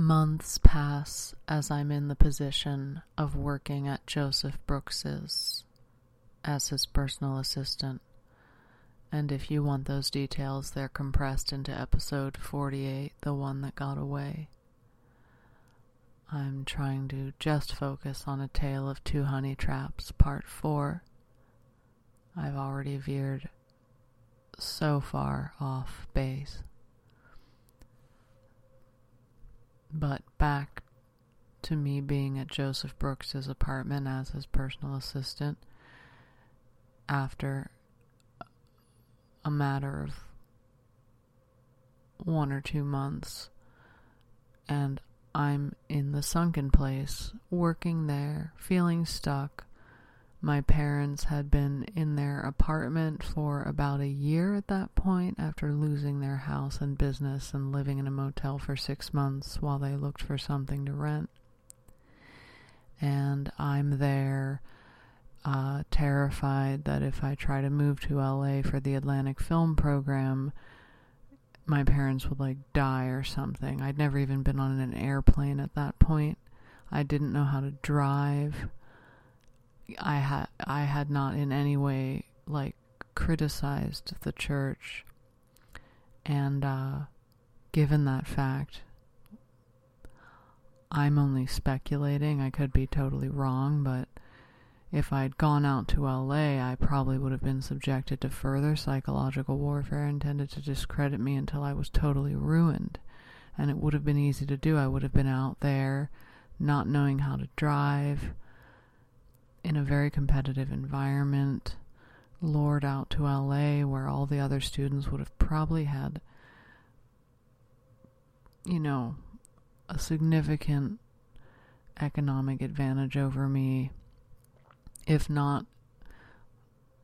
Months pass as I'm in the position of working at Joseph Brooks's as his personal assistant. And if you want those details, they're compressed into episode 48, the one that got away. I'm trying to just focus on A Tale of Two Honey Traps, part 4. I've already veered so far off base. But back to me being at Joseph Brooks's apartment as his personal assistant after a matter of one or two months, and I'm in the sunken place, working there, feeling stuck, my parents had been in their apartment for about a year at that point after losing their house and business and living in a motel for six months while they looked for something to rent. And I'm there, uh, terrified that if I try to move to LA for the Atlantic Film Program, my parents would like die or something. I'd never even been on an airplane at that point. I didn't know how to drive. I had I had not in any way like criticized the church, and uh, given that fact, I'm only speculating. I could be totally wrong, but if I'd gone out to LA, I probably would have been subjected to further psychological warfare intended to discredit me until I was totally ruined. And it would have been easy to do. I would have been out there not knowing how to drive in a very competitive environment, lured out to LA where all the other students would have probably had, you know, a significant economic advantage over me, if not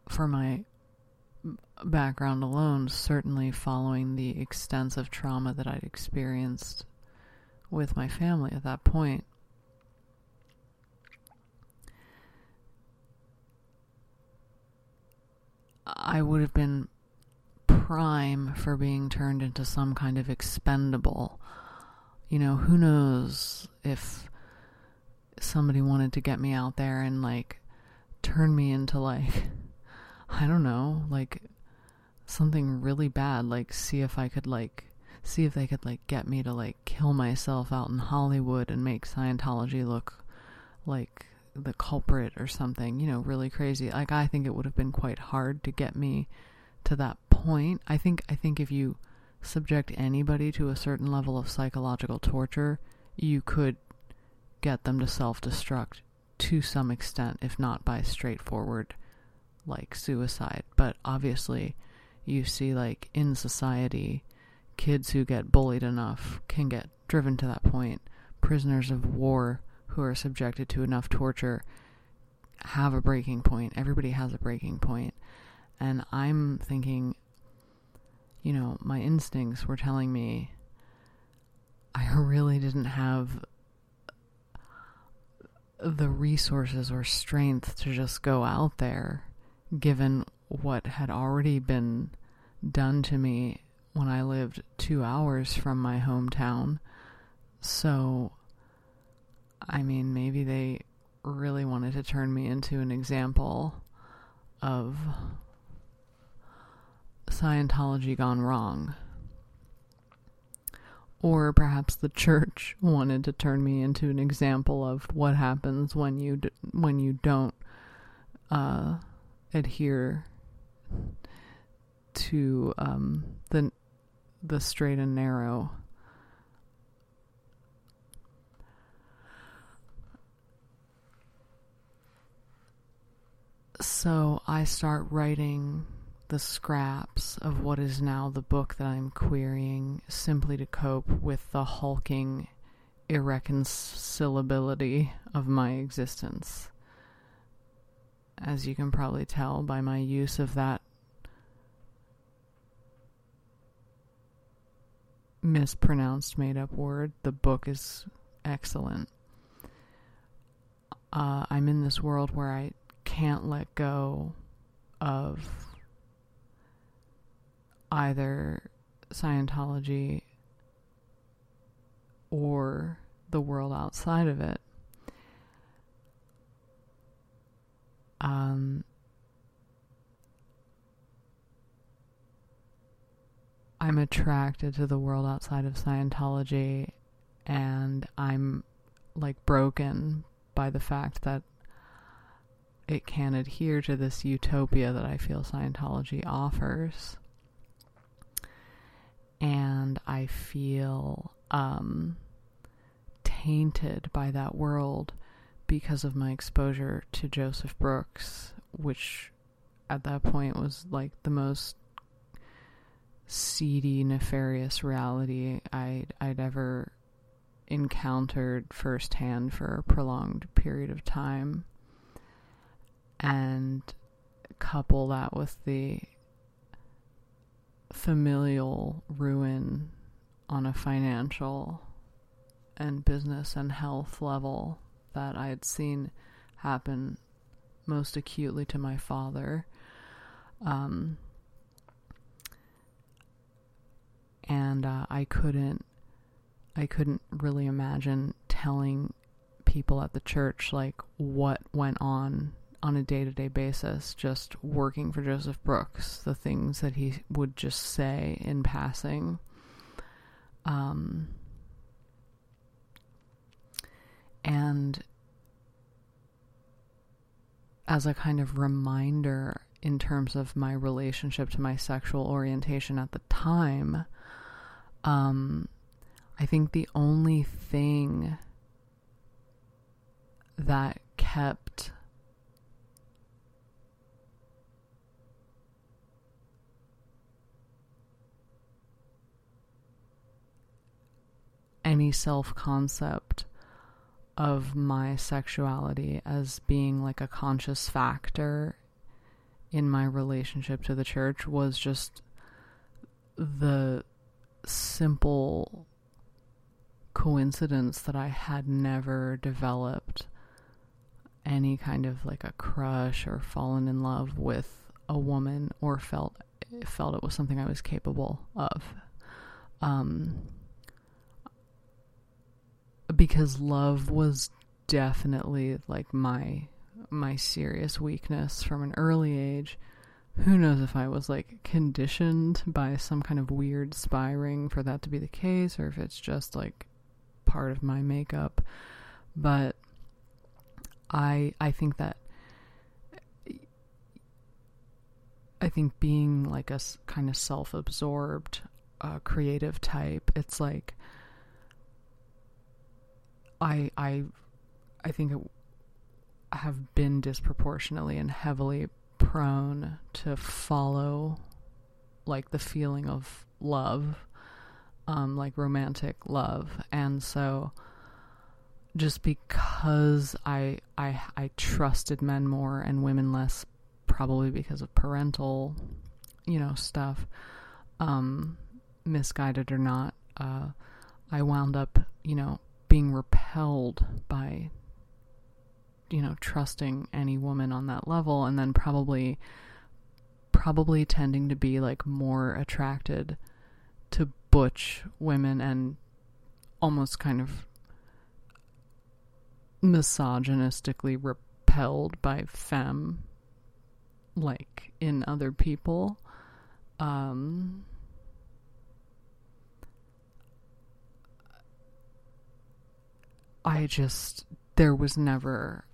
for my background alone, certainly following the extensive trauma that I'd experienced with my family at that point. I would have been prime for being turned into some kind of expendable. You know, who knows if somebody wanted to get me out there and like turn me into like I don't know, like something really bad, like see if I could like see if they could like get me to like kill myself out in Hollywood and make Scientology look like the culprit or something, you know, really crazy. Like I think it would have been quite hard to get me to that point. I think I think if you subject anybody to a certain level of psychological torture, you could get them to self-destruct to some extent, if not by straightforward like suicide. But obviously, you see like in society, kids who get bullied enough can get driven to that point. Prisoners of war who are subjected to enough torture have a breaking point. Everybody has a breaking point. And I'm thinking, you know, my instincts were telling me I really didn't have the resources or strength to just go out there, given what had already been done to me when I lived two hours from my hometown. So I mean, maybe they really wanted to turn me into an example of Scientology gone wrong. Or perhaps the church wanted to turn me into an example of what happens when you d- when you don't uh, adhere to um, the the straight and narrow so I start writing the scraps of what is now the book that I'm querying simply to cope with the hulking irreconcilability of my existence. As you can probably tell by my use of that mispronounced made up word, the book is excellent. Uh, I'm in this world where I can't let go of either Scientology or the world outside of it. Um, I'm attracted to the world outside of Scientology, and I'm like broken by the fact that it can adhere to this utopia that I feel Scientology offers. And I feel um, tainted by that world because of my exposure to Joseph Brooks, which at that point was like the most seedy, nefarious reality I'd, I'd ever encountered firsthand for a prolonged period of time. And couple that with the familial ruin on a financial and business and health level that I had seen happen most acutely to my father. Um, and uh, I couldn't, I couldn't really imagine telling people at the church like what went on on a day to day basis, just working for Joseph Brooks, the things that he would just say in passing. Um, and as a kind of reminder in terms of my relationship to my sexual orientation at the time, um, I think the only thing that kept any self concept of my sexuality as being like a conscious factor in my relationship to the church was just the simple coincidence that I had never developed any kind of like a crush or fallen in love with a woman or felt felt it was something I was capable of. Um, because love was definitely like my my serious weakness from an early age. Who knows if I was like conditioned by some kind of weird spy ring for that to be the case or if it's just like part of my makeup. But I I think that I think being like a kind of self-absorbed uh, creative type, it's like I I I think it, I have been disproportionately and heavily prone to follow like the feeling of love um like romantic love. And so just because I I I trusted men more and women less probably because of parental you know stuff um misguided or not uh I wound up you know being repelled by you know trusting any woman on that level and then probably probably tending to be like more attracted to butch women and almost kind of misogynistically repelled by femme like in other people. Um I just there was never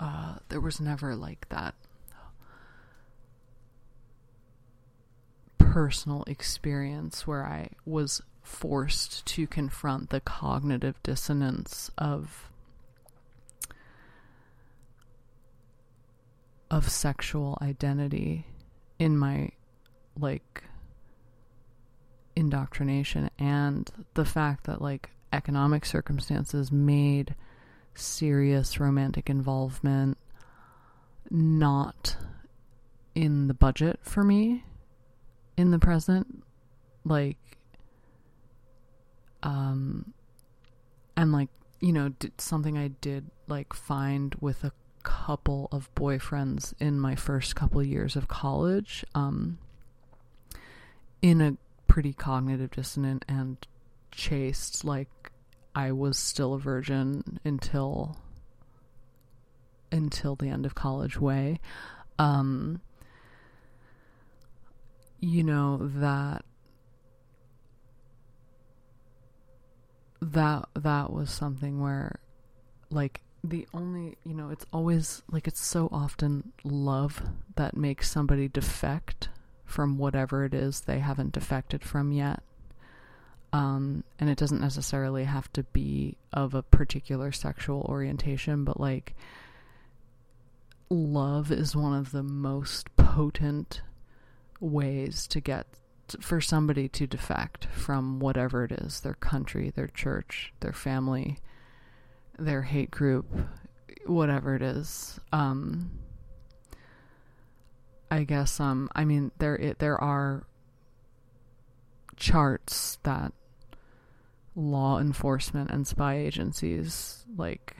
uh there was never like that personal experience where I was forced to confront the cognitive dissonance of of sexual identity in my like indoctrination and the fact that like economic circumstances made serious romantic involvement not in the budget for me in the present. Like um and like you know did something i did like find with a couple of boyfriends in my first couple years of college um in a pretty cognitive dissonant and chaste like i was still a virgin until until the end of college way. Um you know that that that was something where like the only you know it's always like it's so often love that makes somebody defect from whatever it is they haven't defected from yet um and it doesn't necessarily have to be of a particular sexual orientation but like love is one of the most potent ways to get for somebody to defect from whatever it is their country, their church, their family, their hate group, whatever it is. Um, I guess um I mean there it, there are charts that law enforcement and spy agencies like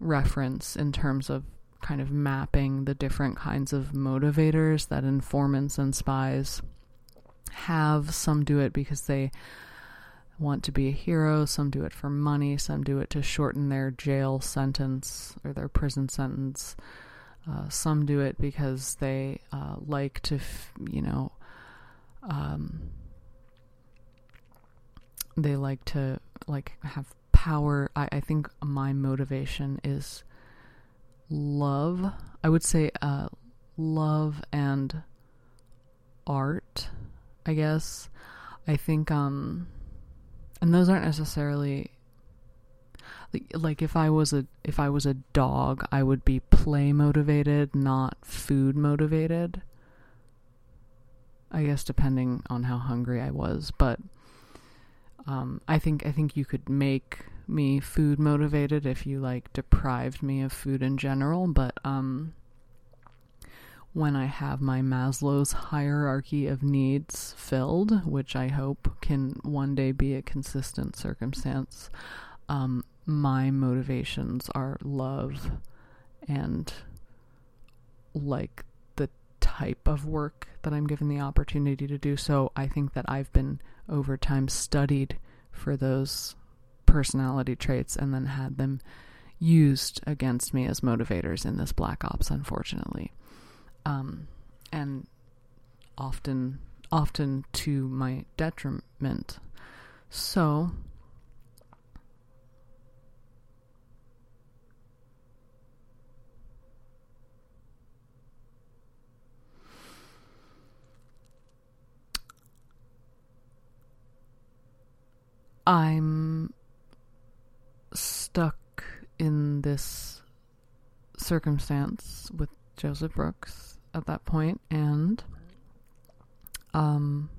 reference in terms of kind of mapping the different kinds of motivators that informants and spies have. Some do it because they want to be a hero, some do it for money, some do it to shorten their jail sentence or their prison sentence. Uh, some do it because they uh, like to, f- you know, um, they like to like have power. I, I think my motivation is love. I would say uh, love and art I guess. I think um and those aren't necessarily like, like if I was a if I was a dog, I would be play motivated, not food motivated. I guess depending on how hungry I was, but um, I think I think you could make me food motivated if you like deprived me of food in general, but um, when I have my Maslow's hierarchy of needs filled, which I hope can one day be a consistent circumstance, um, my motivations are love and like type of work that I'm given the opportunity to do. So I think that I've been over time studied for those personality traits and then had them used against me as motivators in this black ops, unfortunately um, and often often to my detriment. So I'm stuck in this circumstance with Joseph Brooks at that point, and um,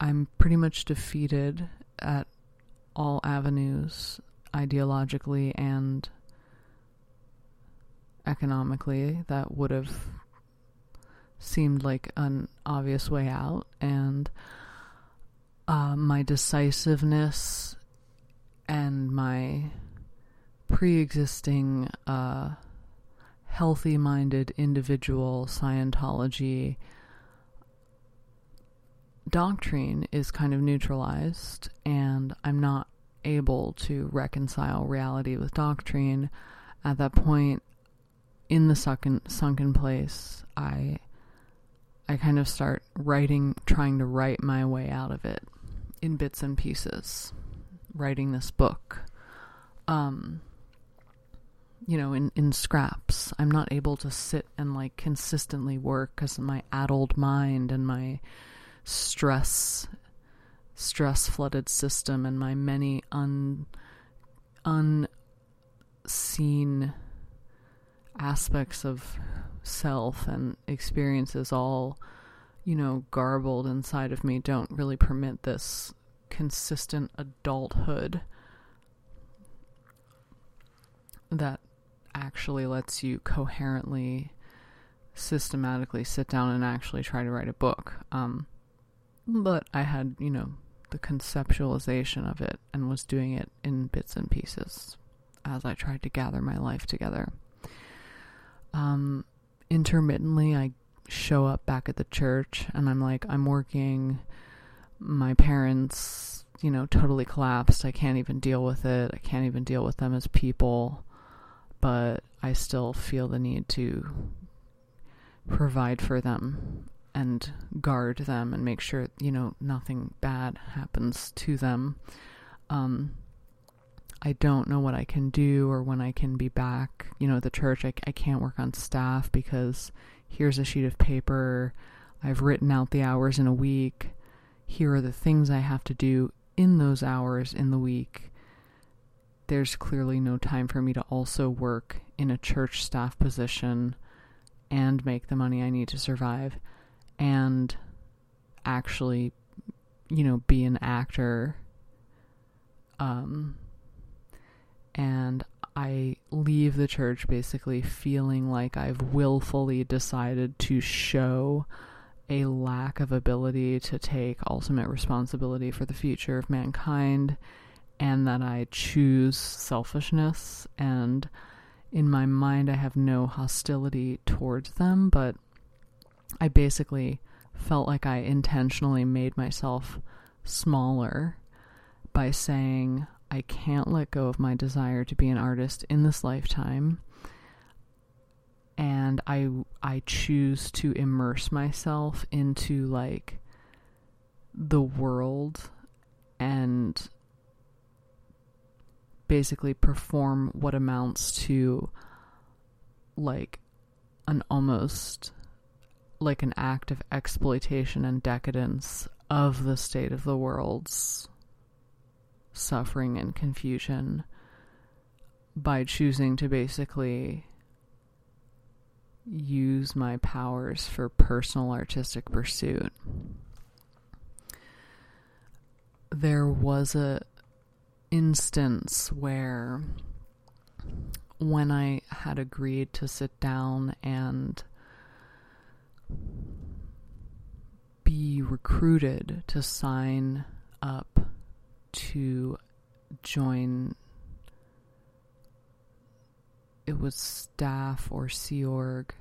I'm pretty much defeated at all avenues, ideologically and economically, that would have seemed like an obvious way out, and uh, my decisiveness and my pre existing uh, healthy minded individual Scientology doctrine is kind of neutralized, and I'm not able to reconcile reality with doctrine. At that point, in the sunken sunken place, I I kind of start writing, trying to write my way out of it in bits and pieces writing this book. Um, you know, in, in scraps. I'm not able to sit and like consistently work because my addled mind and my stress stress flooded system and my many un unseen aspects of self and experiences all you know garbled inside of me don't really permit this consistent adulthood that actually lets you coherently systematically sit down and actually try to write a book um, but i had you know the conceptualization of it and was doing it in bits and pieces as I tried to gather my life together. Um, intermittently, I show up back at the church and I'm like, I'm working. My parents, you know, totally collapsed. I can't even deal with it. I can't even deal with them as people. But I still feel the need to provide for them and guard them and make sure you know nothing bad happens to them. Um, I don't know what I can do or when I can be back. You know, the church, I, I can't work on staff because here's a sheet of paper. I've written out the hours in a week. Here are the things I have to do in those hours in the week. There's clearly no time for me to also work in a church staff position and make the money I need to survive and actually, you know, be an actor. Um, and I leave the church basically feeling like I've willfully decided to show a lack of ability to take ultimate responsibility for the future of mankind and that I choose selfishness. And in my mind I have no hostility towards them but I basically felt like I intentionally made myself smaller by saying I can't let go of my desire to be an artist in this lifetime. And I I choose to immerse myself into like the world and basically perform what amounts to like an almost like an act of exploitation and decadence of the state of the world's suffering and confusion by choosing to basically use my powers for personal artistic pursuit. There was a instance where when I had agreed to sit down and be recruited to sign up to join it was staff or Sea Org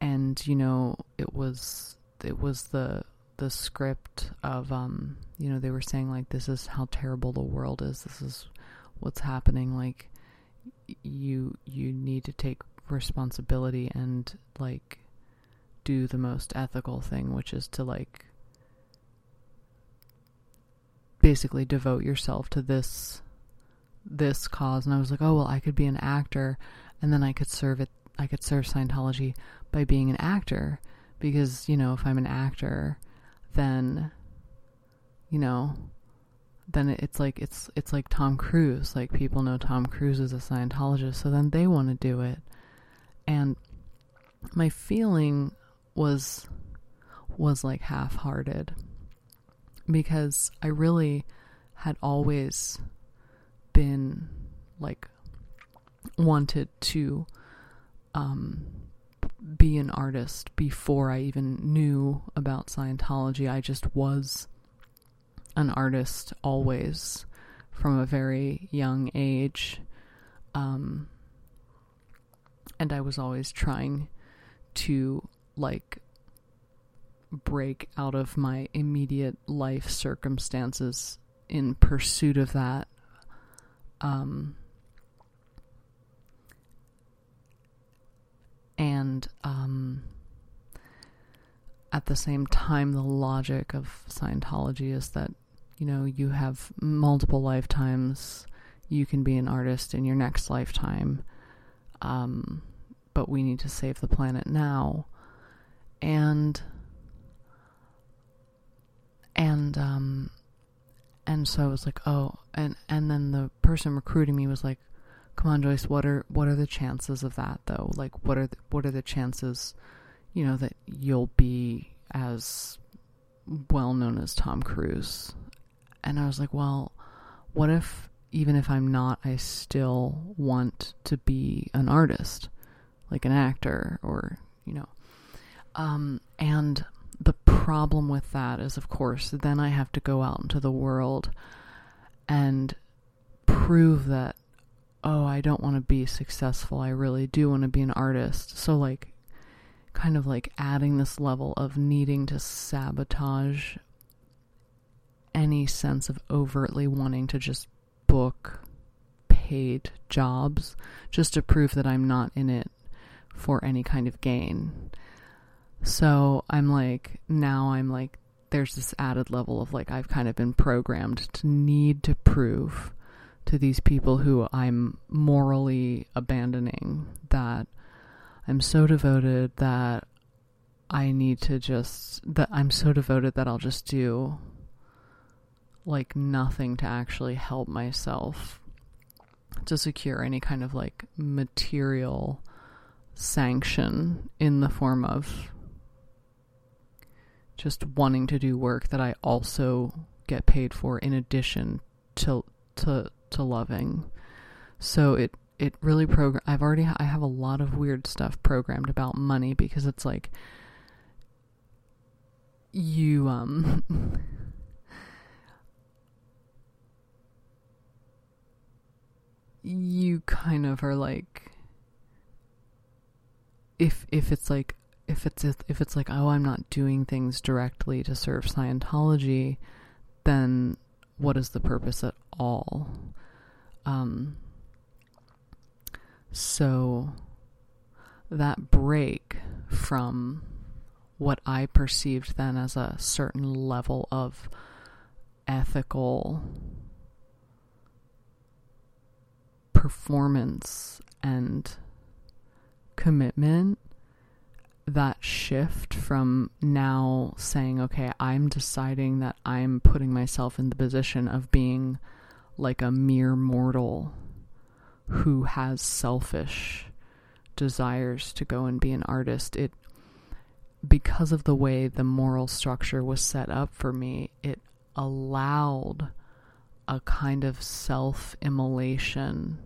and you know it was it was the the script of um you know they were saying like this is how terrible the world is. This is what's happening. Like you you need to take responsibility and like do the most ethical thing, which is to like basically devote yourself to this this cause and I was like, "Oh, well, I could be an actor and then I could serve it I could serve Scientology by being an actor because, you know, if I'm an actor, then you know, then it's like it's it's like Tom Cruise. Like people know Tom Cruise is a Scientologist, so then they want to do it. And my feeling was was like half-hearted because I really had always been like wanted to um, be an artist before I even knew about Scientology. I just was an artist always from a very young age. Um, and I was always trying to like break out of my immediate life circumstances in pursuit of that. Um, and um, at the same time, the logic of Scientology is that you know you have multiple lifetimes. You can be an artist in your next lifetime. Um, but we need to save the planet now. And and um, and so I was like, oh, and and then the person recruiting me was like, come on, Joyce, what are what are the chances of that though? Like, what are the, what are the chances, you know, that you'll be as well known as Tom Cruise? And I was like, well, what if even if I'm not, I still want to be an artist, like an actor, or you know, um, and problem with that is, of course, then I have to go out into the world and prove that, oh, I don't want to be successful. I really do want to be an artist. So, like, kind of like adding this level of needing to sabotage any sense of overtly wanting to just book paid jobs just to prove that I'm not in it for any kind of gain. So I'm like, now I'm like, there's this added level of like, I've kind of been programmed to need to prove to these people who I'm morally abandoning that I'm so devoted that I need to just, that I'm so devoted that I'll just do like nothing to actually help myself to secure any kind of like material sanction in the form of just wanting to do work that I also get paid for in addition to to to loving. So it it really program I've already I have a lot of weird stuff programmed about money because it's like you um you kind of are like if if it's like if it's if it's like oh I'm not doing things directly to serve Scientology, then what is the purpose at all? Um, so that break from what I perceived then as a certain level of ethical performance and commitment that shift from now saying, okay, I'm deciding that I'm putting myself in the position of being like a mere mortal who has selfish desires to go and be an artist, it because of the way the moral structure was set up for me, it allowed a kind of self immolation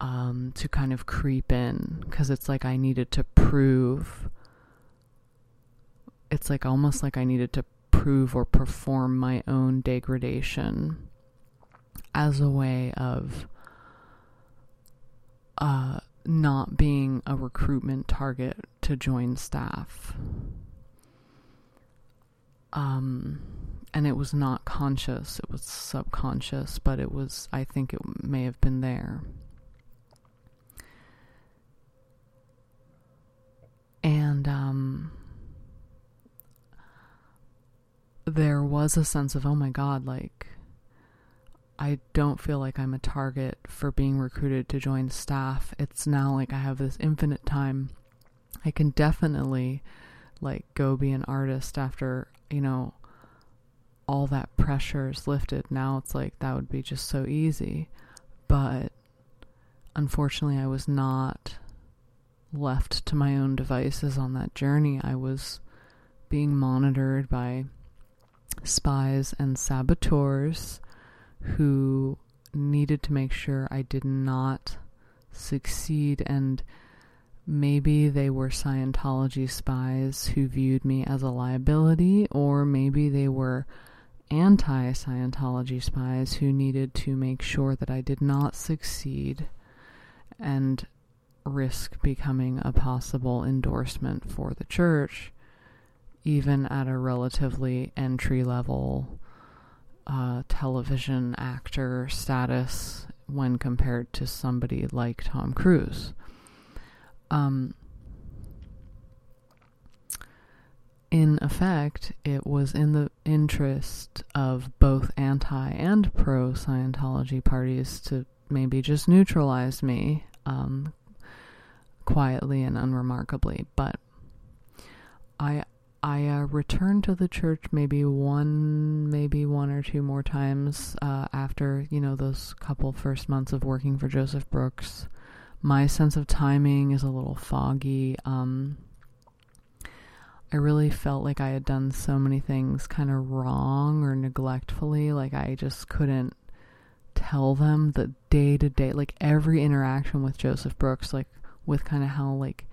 um, to kind of creep in because it's like I needed to prove. It's like almost like I needed to prove or perform my own degradation as a way of uh, not being a recruitment target to join staff. Um, and it was not conscious, it was subconscious, but it was, I think it may have been there. And um, there was a sense of, oh my God, like, I don't feel like I'm a target for being recruited to join staff. It's now like I have this infinite time. I can definitely like go be an artist after, you know, all that pressure is lifted. Now it's like that would be just so easy. But unfortunately, I was not left to my own devices on that journey. I was being monitored by spies and saboteurs who needed to make sure I did not succeed and maybe they were Scientology spies who viewed me as a liability or maybe they were anti-Scientology spies who needed to make sure that I did not succeed and risk becoming a possible endorsement for the church, even at a relatively entry level uh, television actor status when compared to somebody like Tom Cruise. Um, in effect, it was in the interest of both anti and pro Scientology parties to maybe just neutralize me um, quietly and unremarkably, but I I uh, returned to the church maybe one, maybe one or two more times uh, after, you know, those couple first months of working for Joseph Brooks. My sense of timing is a little foggy. Um, I really felt like I had done so many things kind of wrong or neglectfully. Like I just couldn't tell them the day to day, like every interaction with Joseph Brooks, like with kind of how like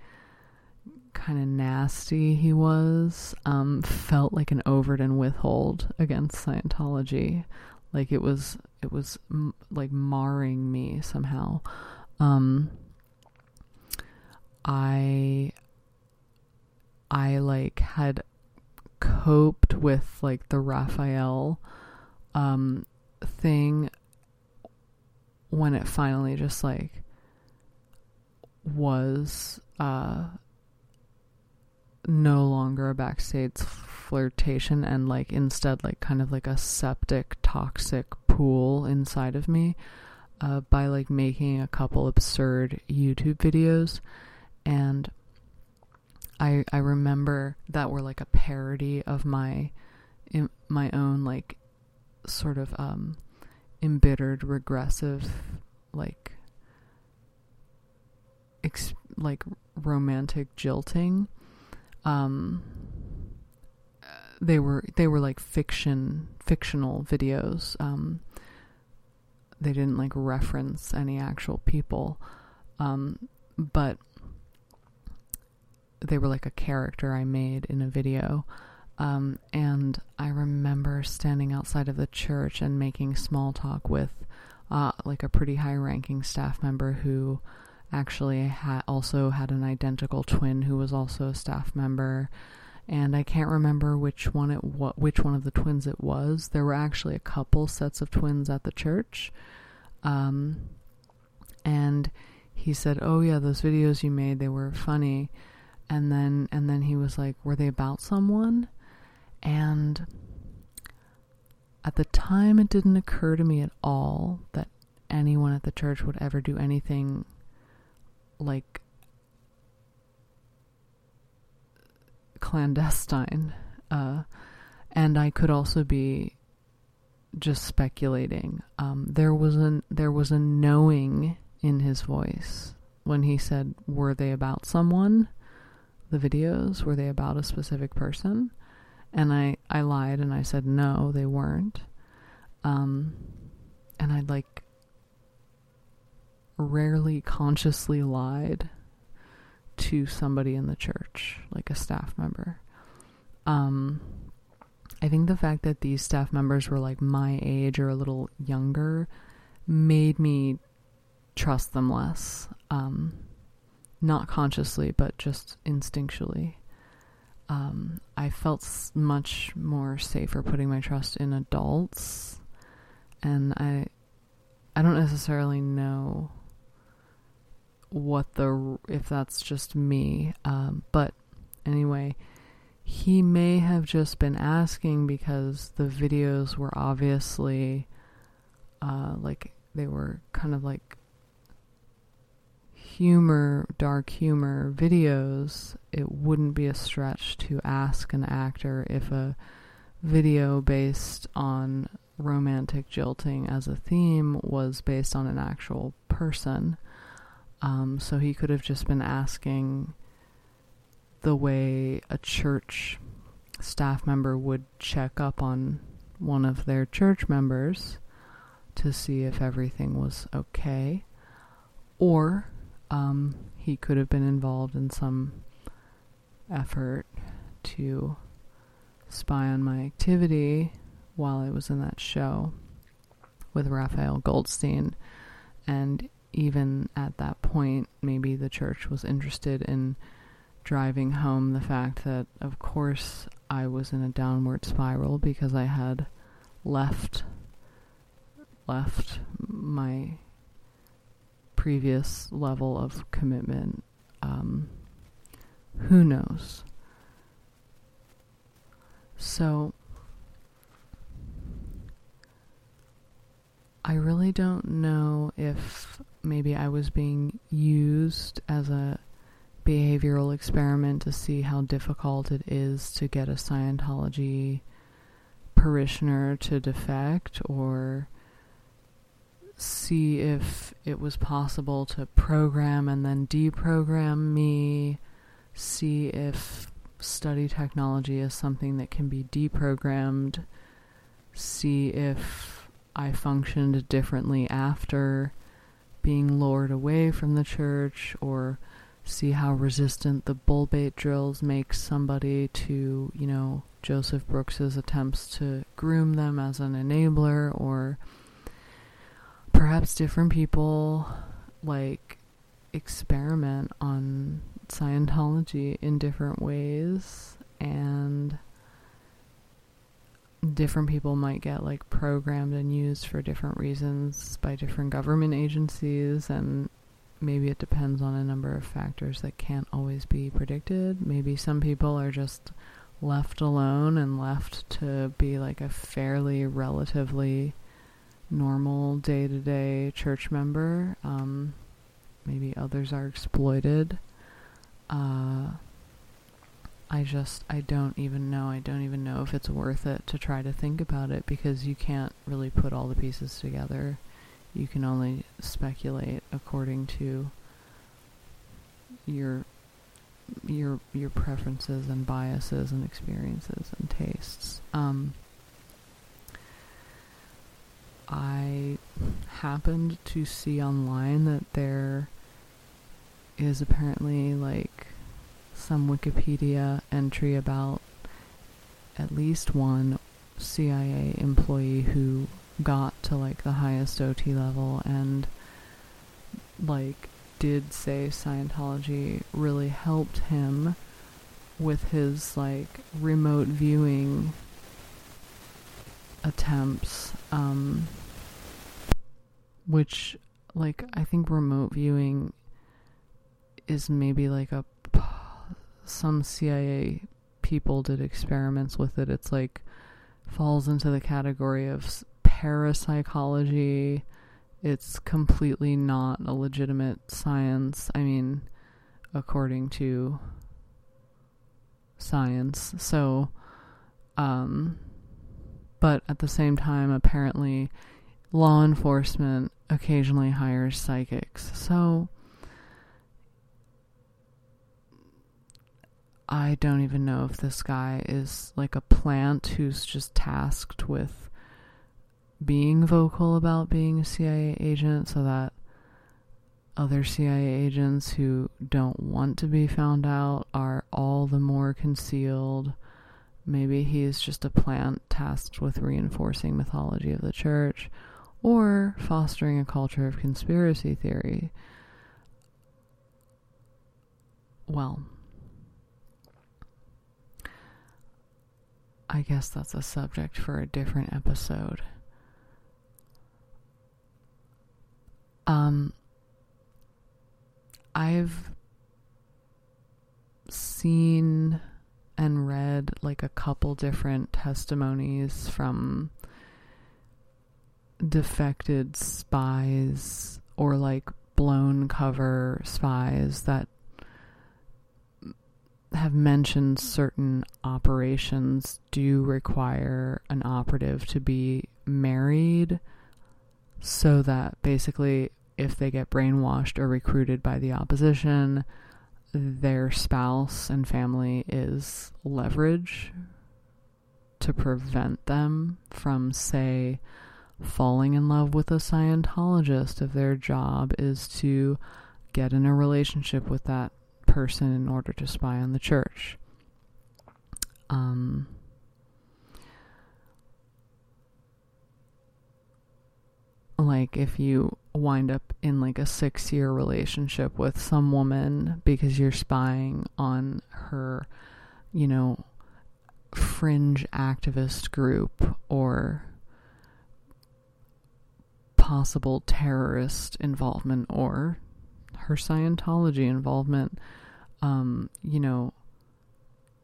kind of nasty he was, um, felt like an overt and withhold against Scientology. Like it was, it was m- like marring me somehow. Um, I, I like had coped with like the Raphael, um, thing when it finally just like was uh no longer a backstage flirtation and like instead like kind of like a septic toxic pool inside of me uh, by like making a couple absurd YouTube videos. And I I remember that were like a parody of my my own like sort of um embittered regressive like ex- like romantic jilting um they were they were like fiction fictional videos um they didn't like reference any actual people um but they were like a character I made in a video um, and I remember standing outside of the church and making small talk with uh, like a pretty high ranking staff member who actually had also had an identical twin who was also a staff member and I can't remember which one it which one of the twins it was. There were actually a couple sets of twins at the church, um, and he said, "Oh yeah, those videos you made they were funny," and then and then he was like, "Were they about someone?" And at the time, it didn't occur to me at all that anyone at the church would ever do anything like clandestine. Uh, and I could also be just speculating. Um, there was a there was a knowing in his voice when he said, "Were they about someone?" The videos were they about a specific person? And I I lied and I said no, they weren't. Um, and I'd like rarely consciously lied to somebody in the church, like a staff member. Um, I think the fact that these staff members were like my age or a little younger made me trust them less. Um, not consciously, but just instinctually. Um, I felt much more safer putting my trust in adults, and I, I don't necessarily know what the if that's just me. Um, but anyway, he may have just been asking because the videos were obviously uh, like they were kind of like humor, dark humor videos. It wouldn't be a stretch to ask an actor if a video based on romantic jilting as a theme was based on an actual person. Um, so he could have just been asking the way a church staff member would check up on one of their church members to see if everything was okay. Or um, he could have been involved in some effort to spy on my activity while I was in that show with Raphael Goldstein. And even at that point, maybe the church was interested in driving home the fact that, of course, I was in a downward spiral because I had left left my previous level of commitment. Um, who knows? So, I really don't know if maybe I was being used as a behavioral experiment to see how difficult it is to get a Scientology parishioner to defect or see if it was possible to program and then deprogram me, see if study technology is something that can be deprogrammed, see if I functioned differently after being lured away from the church, or see how resistant the bull bait drills make somebody to, you know, Joseph Brooks's attempts to groom them as an enabler, or perhaps different people like experiment on Scientology in different ways and different people might get like programmed and used for different reasons by different government agencies and maybe it depends on a number of factors that can't always be predicted. Maybe some people are just left alone and left to be like a fairly relatively normal day to day church member. Um, maybe others are exploited. Uh, I just, I don't even know. I don't even know if it's worth it to try to think about it because you can't really put all the pieces together. You can only speculate according to your your your preferences and biases and experiences and tastes. Um, I happened to see online that there is apparently like some Wikipedia entry about at least one CIA employee who got to like the highest OT level and like did say Scientology really helped him with his like remote viewing attempts um which like I think remote viewing is maybe like a some CIA people did experiments with it. It's like falls into the category of parapsychology. It's completely not a legitimate science. I mean, according to science. So, um, but at the same time, apparently, law enforcement occasionally hires psychics. So, I don't even know if this guy is like a plant who's just tasked with being vocal about being a CIA agent so that other CIA agents who don't want to be found out are all the more concealed. Maybe he is just a plant tasked with reinforcing mythology of the church or fostering a culture of conspiracy theory. Well, I guess that's a subject for a different episode. Um, I've seen and read like a couple different testimonies from defected spies or like blown cover spies that have mentioned certain operations do require an operative to be married so that basically if they get brainwashed or recruited by the opposition their spouse and family is leverage to prevent them from say falling in love with a Scientologist if their job is to get in a relationship with that person in order to spy on the church. Um, like if you wind up in like a six year relationship with some woman because you're spying on her, you know, fringe activist group or possible terrorist involvement or her Scientology involvement, um, you know,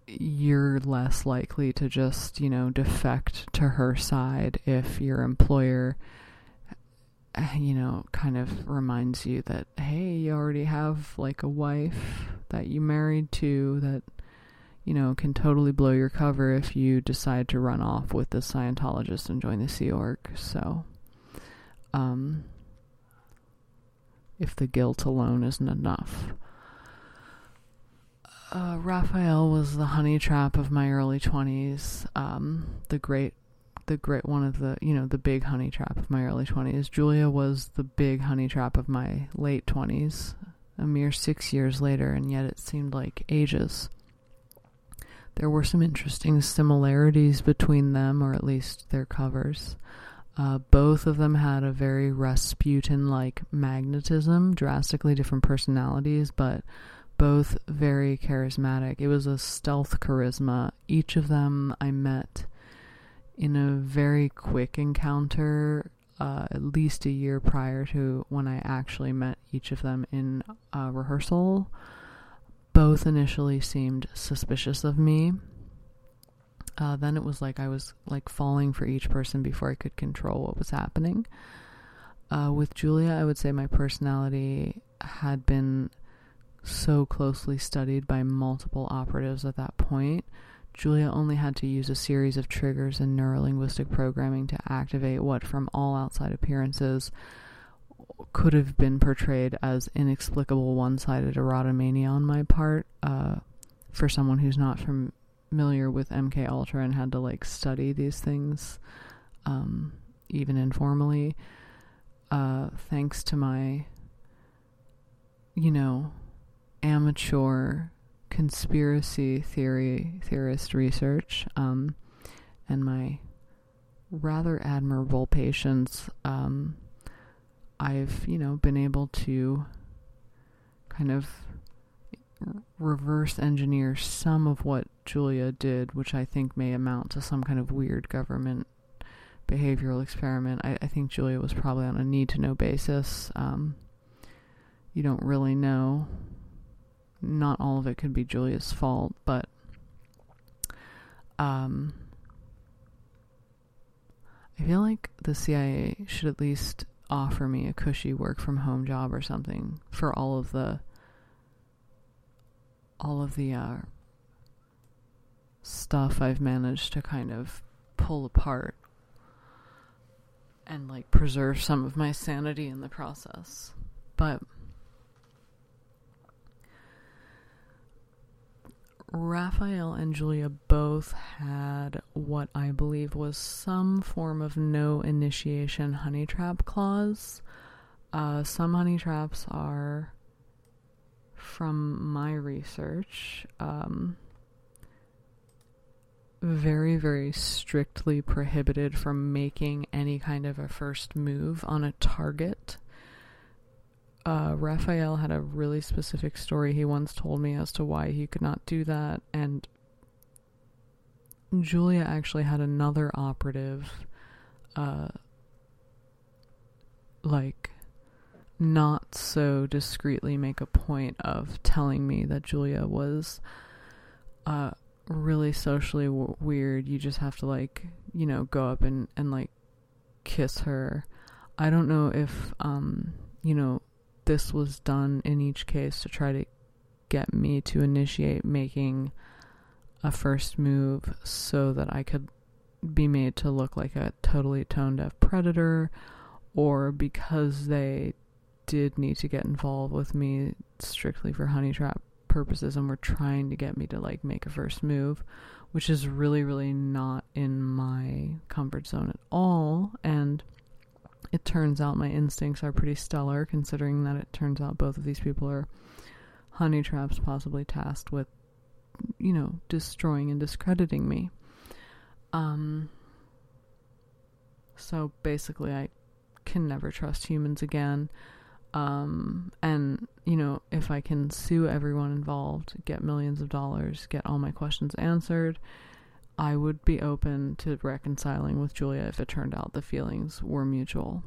you're less likely to just, you know, defect to her side if your employer, you know, kind of reminds you that, hey, you already have like a wife that you married to that you know can totally blow your cover if you decide to run off with the Scientologist and join the Sea Org. So, um, if the guilt alone isn't enough. Uh, Raphael was the honey trap of my early twenties. Um, the great, the great one of the you know the big honey trap of my early twenties. Julia was the big honey trap of my late twenties. A mere six years later, and yet it seemed like ages. There were some interesting similarities between them, or at least their covers. Uh, both of them had a very Rasputin like magnetism, drastically different personalities, but both very charismatic. It was a stealth charisma. Each of them I met in a very quick encounter, uh, at least a year prior to when I actually met each of them in a rehearsal. Both initially seemed suspicious of me uh, then it was like I was like falling for each person before I could control what was happening. Uh, with Julia, I would say my personality had been so closely studied by multiple operatives at that point. Julia only had to use a series of triggers in neurolinguistic programming to activate what, from all outside appearances, could have been portrayed as inexplicable one sided erotomania on my part. Uh, for someone who's not familiar with MK Ultra and had to like study these things, um, even informally. Uh, thanks to my, you know, amateur conspiracy theory theorist research, um, and my rather admirable patience, um, I've you know been able to kind of reverse engineer some of what Julia did, which I think may amount to some kind of weird government behavioral experiment. I, I think Julia was probably on a need to know basis. Um, you don't really know. Not all of it could be Julia's fault, but um, I feel like the CIA should at least offer me a cushy work from home job or something for all of the all of the uh, stuff I've managed to kind of pull apart and like preserve some of my sanity in the process. But Raphael and Julia both had what I believe was some form of no initiation honey trap clause. Uh, some honey traps are from my research, um, very, very strictly prohibited from making any kind of a first move on a target. Uh, Raphael had a really specific story he once told me as to why he could not do that, and Julia actually had another operative, uh, like not so discreetly make a point of telling me that Julia was uh, really socially w- weird. You just have to like, you know, go up and and like kiss her. I don't know if um, you know, this was done in each case to try to get me to initiate making a first move so that I could be made to look like a totally tone deaf predator or because they did need to get involved with me strictly for honey trap purposes and were trying to get me to like make a first move, which is really, really not in my comfort zone at all. And it turns out my instincts are pretty stellar, considering that it turns out both of these people are honey traps, possibly tasked with, you know, destroying and discrediting me. Um, so basically, I can never trust humans again. Um, and, you know, if I can sue everyone involved, get millions of dollars, get all my questions answered, I would be open to reconciling with Julia if it turned out the feelings were mutual.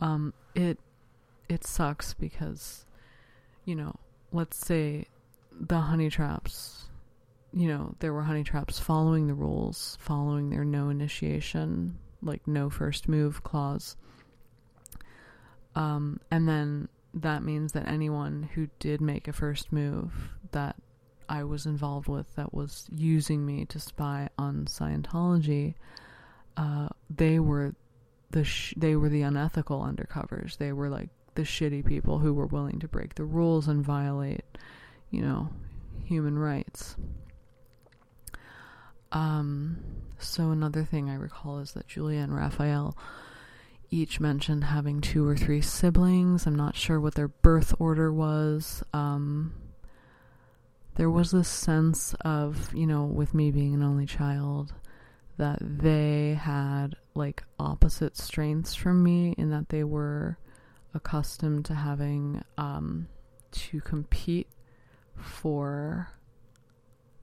Um, it it sucks because, you know, let's say the honey traps, you know, there were honey traps following the rules, following their no initiation, like no first move clause um, and then that means that anyone who did make a first move that I was involved with that was using me to spy on Scientology, uh, they were the sh- they were the unethical undercovers. They were like the shitty people who were willing to break the rules and violate, you know, human rights. Um, so another thing I recall is that Julia and Raphael each mentioned having two or three siblings. I'm not sure what their birth order was. Um, there was this sense of, you know, with me being an only child, that they had like opposite strengths from me in that they were accustomed to having um, to compete for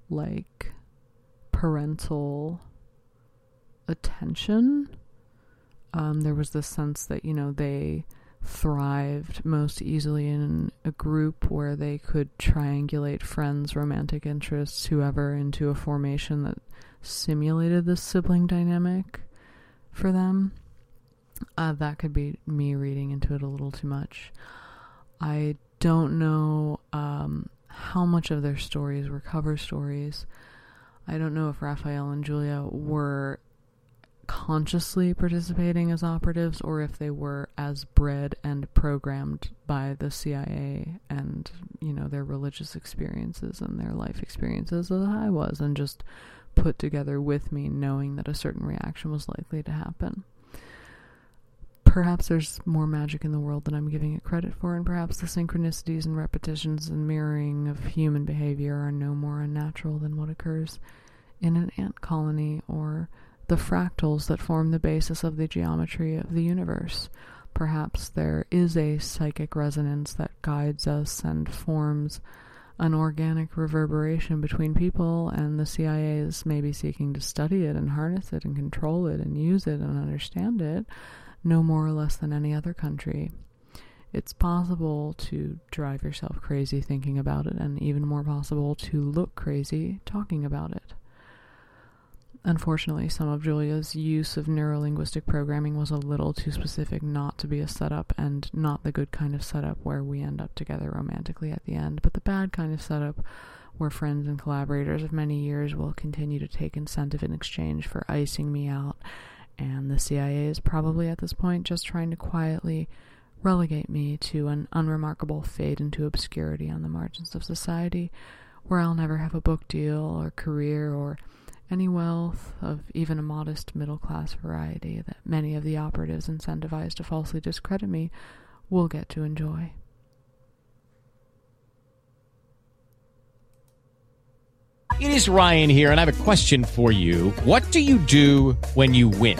like parental attention. Um, there was this sense that, you know, they thrived most easily in a group where they could triangulate friends, romantic interests, whoever, into a formation that simulated this sibling dynamic for them. Uh, that could be me reading into it a little too much. I don't know um, how much of their stories were cover stories. I don't know if Raphael and Julia were consciously participating as operatives or if they were as bred and programmed by the CIA and, you know, their religious experiences and their life experiences as I was and just put together with me knowing that a certain reaction was likely to happen. Perhaps there's more magic in the world than I'm giving it credit for, and perhaps the synchronicities and repetitions and mirroring of human behavior are no more unnatural than what occurs in an ant colony or the fractals that form the basis of the geometry of the universe. Perhaps there is a psychic resonance that guides us and forms an organic reverberation between people, and the CIA is maybe seeking to study it and harness it and control it and use it and understand it no more or less than any other country. It's possible to drive yourself crazy thinking about it, and even more possible to look crazy talking about it. Unfortunately, some of Julia's use of neurolinguistic programming was a little too specific not to be a setup and not the good kind of setup where we end up together romantically at the end, but the bad kind of setup where friends and collaborators of many years will continue to take incentive in exchange for icing me out, and the CIA is probably at this point just trying to quietly relegate me to an unremarkable fade into obscurity on the margins of society where I'll never have a book deal or career or any wealth of even a modest middle class variety that many of the operatives incentivized to falsely discredit me will get to enjoy. It is Ryan here, and I have a question for you. What do you do when you win?